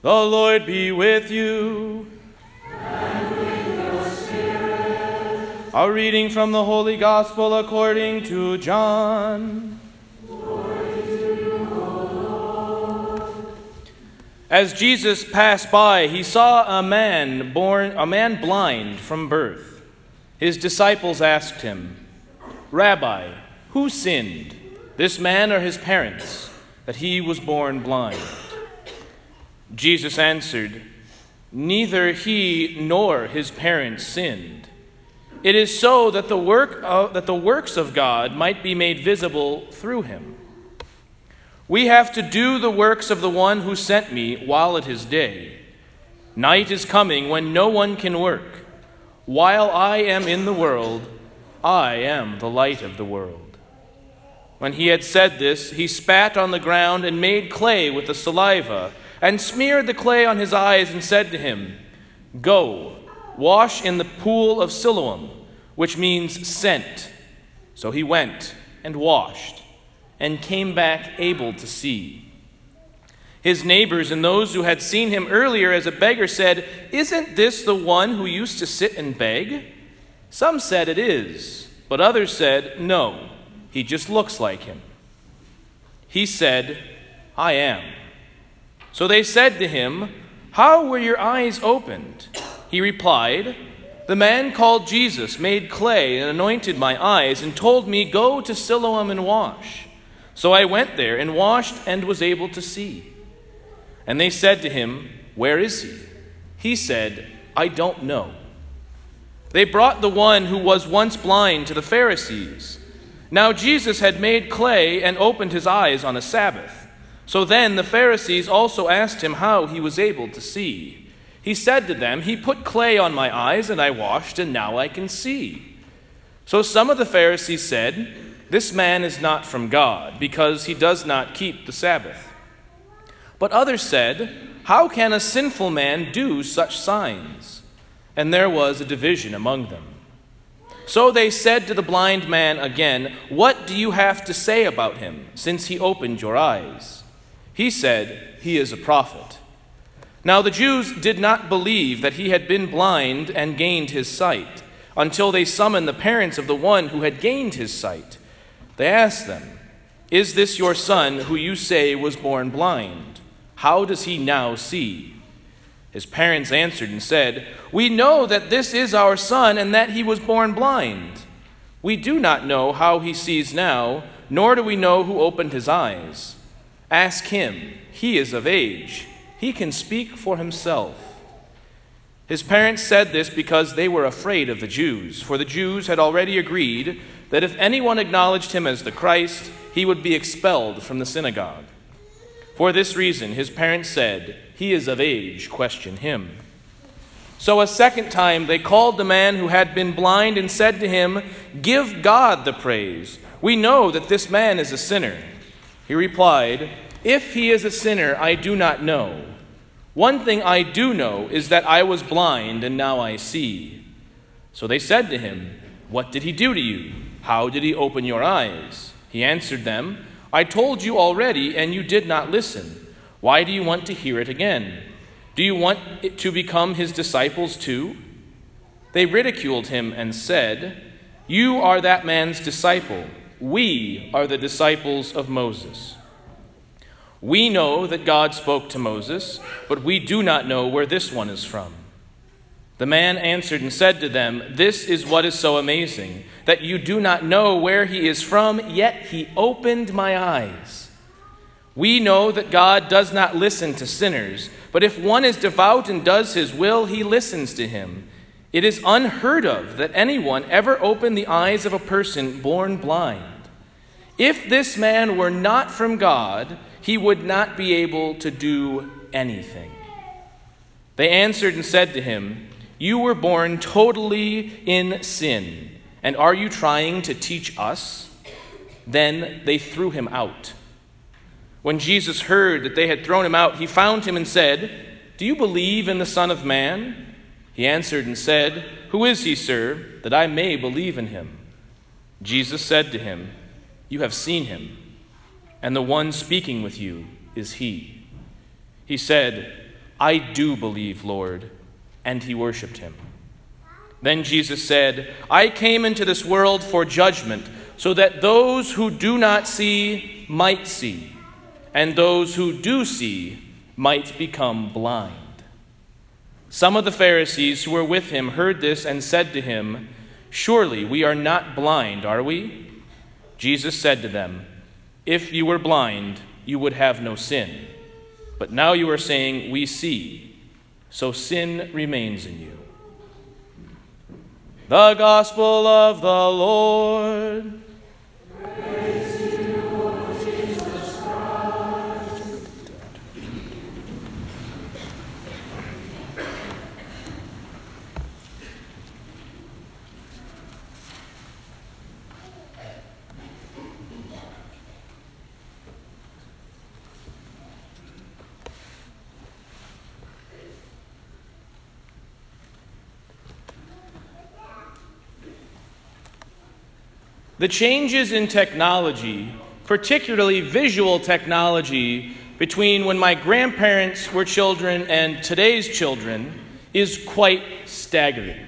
The Lord be with you. And with your spirit. A reading from the Holy Gospel according to John. As Jesus passed by, he saw a man born a man blind from birth. His disciples asked him, "Rabbi, who sinned, this man or his parents, that he was born blind?" Jesus answered, Neither he nor his parents sinned. It is so that the, work of, that the works of God might be made visible through him. We have to do the works of the one who sent me while it is day. Night is coming when no one can work. While I am in the world, I am the light of the world. When he had said this, he spat on the ground and made clay with the saliva and smeared the clay on his eyes and said to him, Go, wash in the pool of Siloam, which means sent. So he went and washed and came back able to see. His neighbors and those who had seen him earlier as a beggar said, Isn't this the one who used to sit and beg? Some said it is, but others said, No, he just looks like him. He said, I am. So they said to him, How were your eyes opened? He replied, The man called Jesus made clay and anointed my eyes and told me, Go to Siloam and wash. So I went there and washed and was able to see. And they said to him, Where is he? He said, I don't know. They brought the one who was once blind to the Pharisees. Now Jesus had made clay and opened his eyes on a Sabbath. So then the Pharisees also asked him how he was able to see. He said to them, He put clay on my eyes, and I washed, and now I can see. So some of the Pharisees said, This man is not from God, because he does not keep the Sabbath. But others said, How can a sinful man do such signs? And there was a division among them. So they said to the blind man again, What do you have to say about him, since he opened your eyes? He said, He is a prophet. Now the Jews did not believe that he had been blind and gained his sight until they summoned the parents of the one who had gained his sight. They asked them, Is this your son who you say was born blind? How does he now see? His parents answered and said, We know that this is our son and that he was born blind. We do not know how he sees now, nor do we know who opened his eyes. Ask him. He is of age. He can speak for himself. His parents said this because they were afraid of the Jews, for the Jews had already agreed that if anyone acknowledged him as the Christ, he would be expelled from the synagogue. For this reason, his parents said, He is of age, question him. So a second time they called the man who had been blind and said to him, Give God the praise. We know that this man is a sinner. He replied, If he is a sinner, I do not know. One thing I do know is that I was blind and now I see. So they said to him, What did he do to you? How did he open your eyes? He answered them, I told you already, and you did not listen. Why do you want to hear it again? Do you want it to become his disciples too? They ridiculed him and said, You are that man's disciple. We are the disciples of Moses. We know that God spoke to Moses, but we do not know where this one is from. The man answered and said to them, This is what is so amazing, that you do not know where he is from, yet he opened my eyes. We know that God does not listen to sinners, but if one is devout and does his will, he listens to him. It is unheard of that anyone ever opened the eyes of a person born blind. If this man were not from God, he would not be able to do anything. They answered and said to him, You were born totally in sin, and are you trying to teach us? Then they threw him out. When Jesus heard that they had thrown him out, he found him and said, Do you believe in the Son of Man? He answered and said, Who is he, sir, that I may believe in him? Jesus said to him, You have seen him, and the one speaking with you is he. He said, I do believe, Lord. And he worshiped him. Then Jesus said, I came into this world for judgment, so that those who do not see might see, and those who do see might become blind. Some of the Pharisees who were with him heard this and said to him, Surely we are not blind, are we? Jesus said to them, If you were blind, you would have no sin. But now you are saying, We see, so sin remains in you. The Gospel of the Lord. The changes in technology, particularly visual technology, between when my grandparents were children and today's children is quite staggering.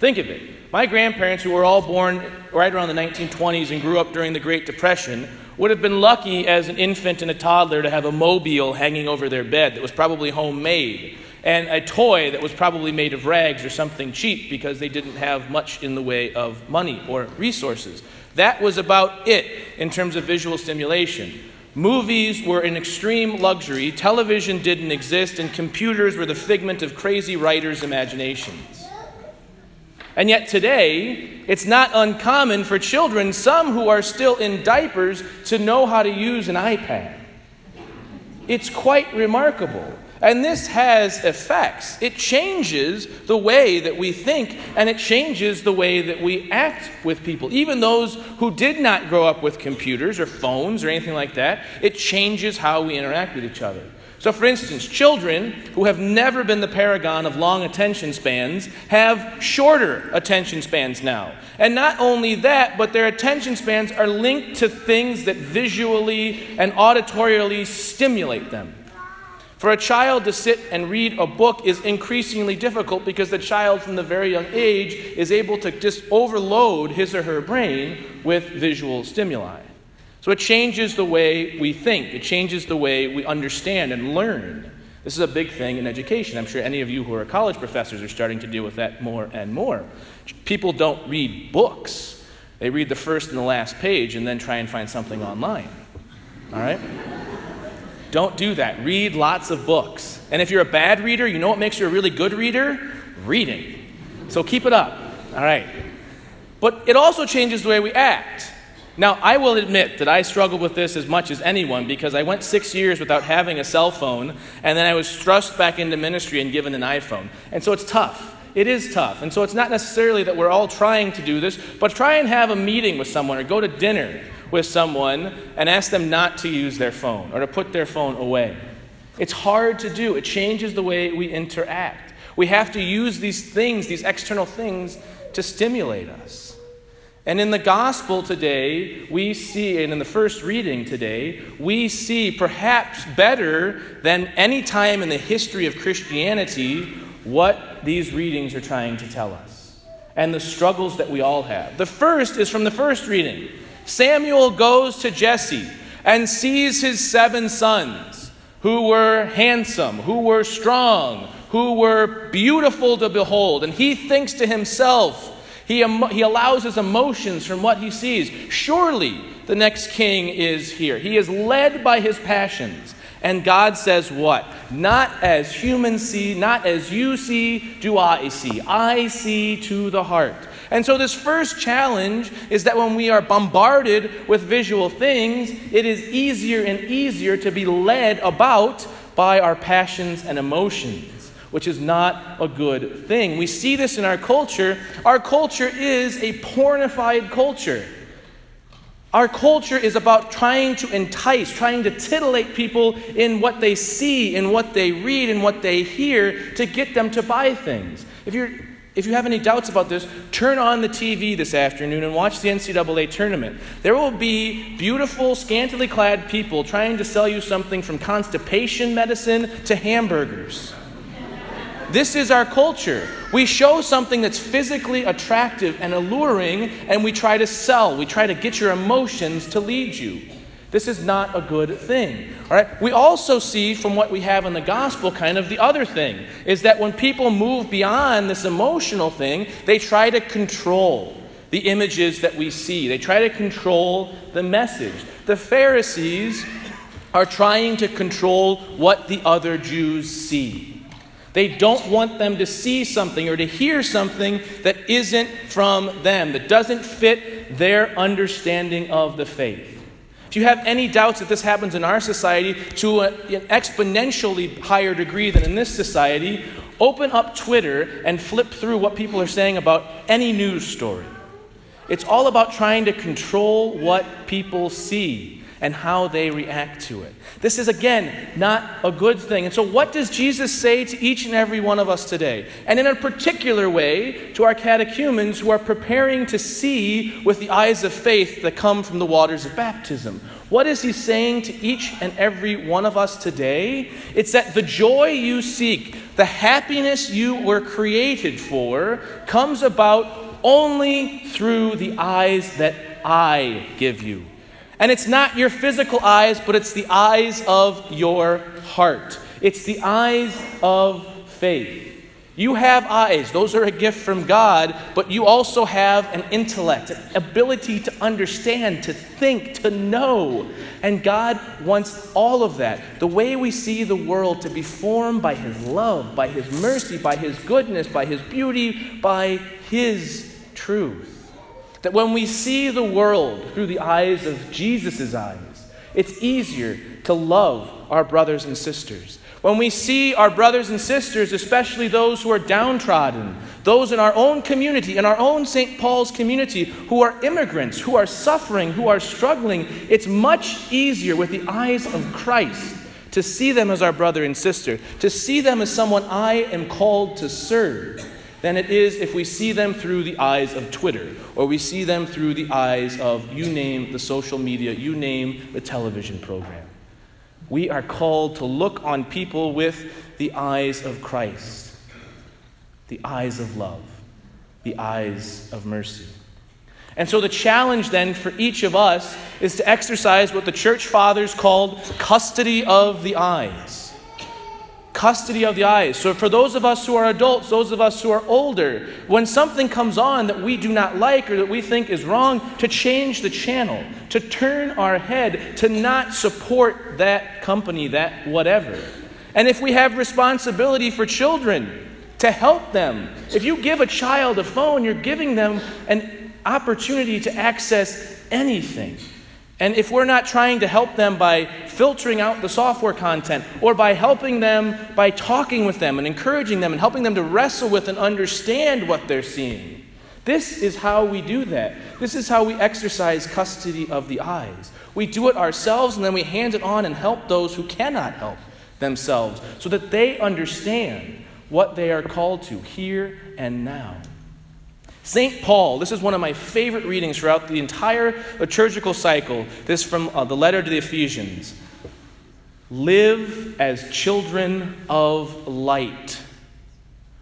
Think of it. My grandparents, who were all born right around the 1920s and grew up during the Great Depression, would have been lucky as an infant and a toddler to have a mobile hanging over their bed that was probably homemade and a toy that was probably made of rags or something cheap because they didn't have much in the way of money or resources. That was about it in terms of visual stimulation. Movies were an extreme luxury, television didn't exist, and computers were the figment of crazy writers' imaginations. And yet today, it's not uncommon for children, some who are still in diapers, to know how to use an iPad. It's quite remarkable. And this has effects. It changes the way that we think, and it changes the way that we act with people. Even those who did not grow up with computers or phones or anything like that, it changes how we interact with each other. So, for instance, children who have never been the paragon of long attention spans have shorter attention spans now. And not only that, but their attention spans are linked to things that visually and auditorially stimulate them. For a child to sit and read a book is increasingly difficult because the child from the very young age is able to just overload his or her brain with visual stimuli. So it changes the way we think, it changes the way we understand and learn. This is a big thing in education. I'm sure any of you who are college professors are starting to deal with that more and more. People don't read books, they read the first and the last page and then try and find something online. All right? Don't do that. Read lots of books. And if you're a bad reader, you know what makes you a really good reader? Reading. So keep it up. All right. But it also changes the way we act. Now, I will admit that I struggled with this as much as anyone because I went six years without having a cell phone, and then I was thrust back into ministry and given an iPhone. And so it's tough. It is tough. And so it's not necessarily that we're all trying to do this, but try and have a meeting with someone or go to dinner with someone and ask them not to use their phone or to put their phone away. It's hard to do, it changes the way we interact. We have to use these things, these external things, to stimulate us. And in the gospel today, we see, and in the first reading today, we see perhaps better than any time in the history of Christianity what these readings are trying to tell us and the struggles that we all have. The first is from the first reading. Samuel goes to Jesse and sees his seven sons who were handsome, who were strong, who were beautiful to behold. And he thinks to himself, he, he allows his emotions from what he sees. Surely the next king is here. He is led by his passions. And God says, What? Not as humans see, not as you see, do I see. I see to the heart. And so, this first challenge is that when we are bombarded with visual things, it is easier and easier to be led about by our passions and emotions, which is not a good thing. We see this in our culture. Our culture is a pornified culture. Our culture is about trying to entice, trying to titillate people in what they see, in what they read, in what they hear to get them to buy things. If you're if you have any doubts about this, turn on the TV this afternoon and watch the NCAA tournament. There will be beautiful, scantily clad people trying to sell you something from constipation medicine to hamburgers. This is our culture. We show something that's physically attractive and alluring, and we try to sell. We try to get your emotions to lead you. This is not a good thing. All right? We also see from what we have in the gospel kind of the other thing is that when people move beyond this emotional thing, they try to control the images that we see. They try to control the message. The Pharisees are trying to control what the other Jews see. They don't want them to see something or to hear something that isn't from them, that doesn't fit their understanding of the faith. If you have any doubts that this happens in our society to a, an exponentially higher degree than in this society, open up Twitter and flip through what people are saying about any news story. It's all about trying to control what people see and how they react to it. This is, again, not a good thing. And so, what does Jesus say to each and every one of us today? And in a particular way, to our catechumens who are preparing to see with the eyes of faith that come from the waters of baptism. What is he saying to each and every one of us today? It's that the joy you seek, the happiness you were created for, comes about only through the eyes that I give you. And it's not your physical eyes, but it's the eyes of your heart. It's the eyes of faith. You have eyes, those are a gift from God, but you also have an intellect, an ability to understand, to think, to know. And God wants all of that. The way we see the world to be formed by His love, by His mercy, by His goodness, by His beauty, by His truth. That when we see the world through the eyes of Jesus' eyes, it's easier to love our brothers and sisters. When we see our brothers and sisters, especially those who are downtrodden, those in our own community, in our own St. Paul's community, who are immigrants, who are suffering, who are struggling, it's much easier with the eyes of Christ to see them as our brother and sister, to see them as someone I am called to serve than it is if we see them through the eyes of Twitter or we see them through the eyes of, you name the social media, you name the television program. We are called to look on people with the eyes of Christ, the eyes of love, the eyes of mercy. And so the challenge then for each of us is to exercise what the church fathers called custody of the eyes custody of the eyes. So, for those of us who are adults, those of us who are older, when something comes on that we do not like or that we think is wrong, to change the channel, to turn our head, to not support that company, that whatever. And if we have responsibility for children, to help them. If you give a child a phone, you're giving them an opportunity to access anything. And if we're not trying to help them by filtering out the software content or by helping them by talking with them and encouraging them and helping them to wrestle with and understand what they're seeing, this is how we do that. This is how we exercise custody of the eyes. We do it ourselves and then we hand it on and help those who cannot help themselves so that they understand what they are called to here and now. St. Paul, this is one of my favorite readings throughout the entire liturgical cycle. This from uh, the letter to the Ephesians. Live as children of light.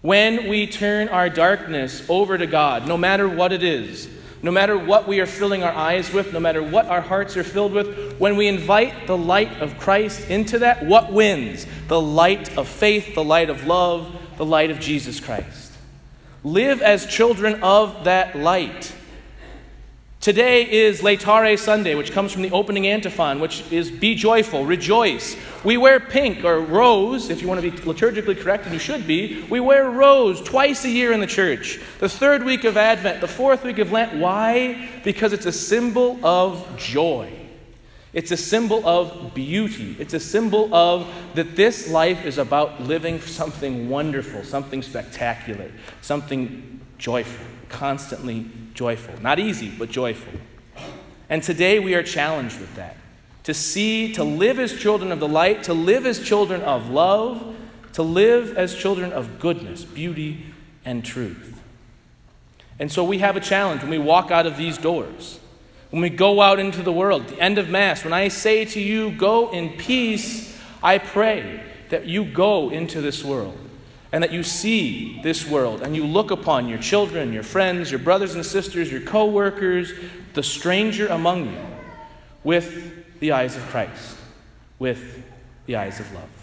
When we turn our darkness over to God, no matter what it is, no matter what we are filling our eyes with, no matter what our hearts are filled with, when we invite the light of Christ into that, what wins? The light of faith, the light of love, the light of Jesus Christ. Live as children of that light. Today is Laetare Sunday, which comes from the opening antiphon, which is be joyful, rejoice. We wear pink or rose, if you want to be liturgically correct, and you should be. We wear rose twice a year in the church. The third week of Advent, the fourth week of Lent. Why? Because it's a symbol of joy. It's a symbol of beauty. It's a symbol of that this life is about living something wonderful, something spectacular, something joyful, constantly joyful. Not easy, but joyful. And today we are challenged with that. To see, to live as children of the light, to live as children of love, to live as children of goodness, beauty, and truth. And so we have a challenge when we walk out of these doors, when we go out into the world, the end of Mass, when I say to you, go in peace, I pray that you go into this world and that you see this world and you look upon your children, your friends, your brothers and sisters, your co workers, the stranger among you with the eyes of Christ, with the eyes of love.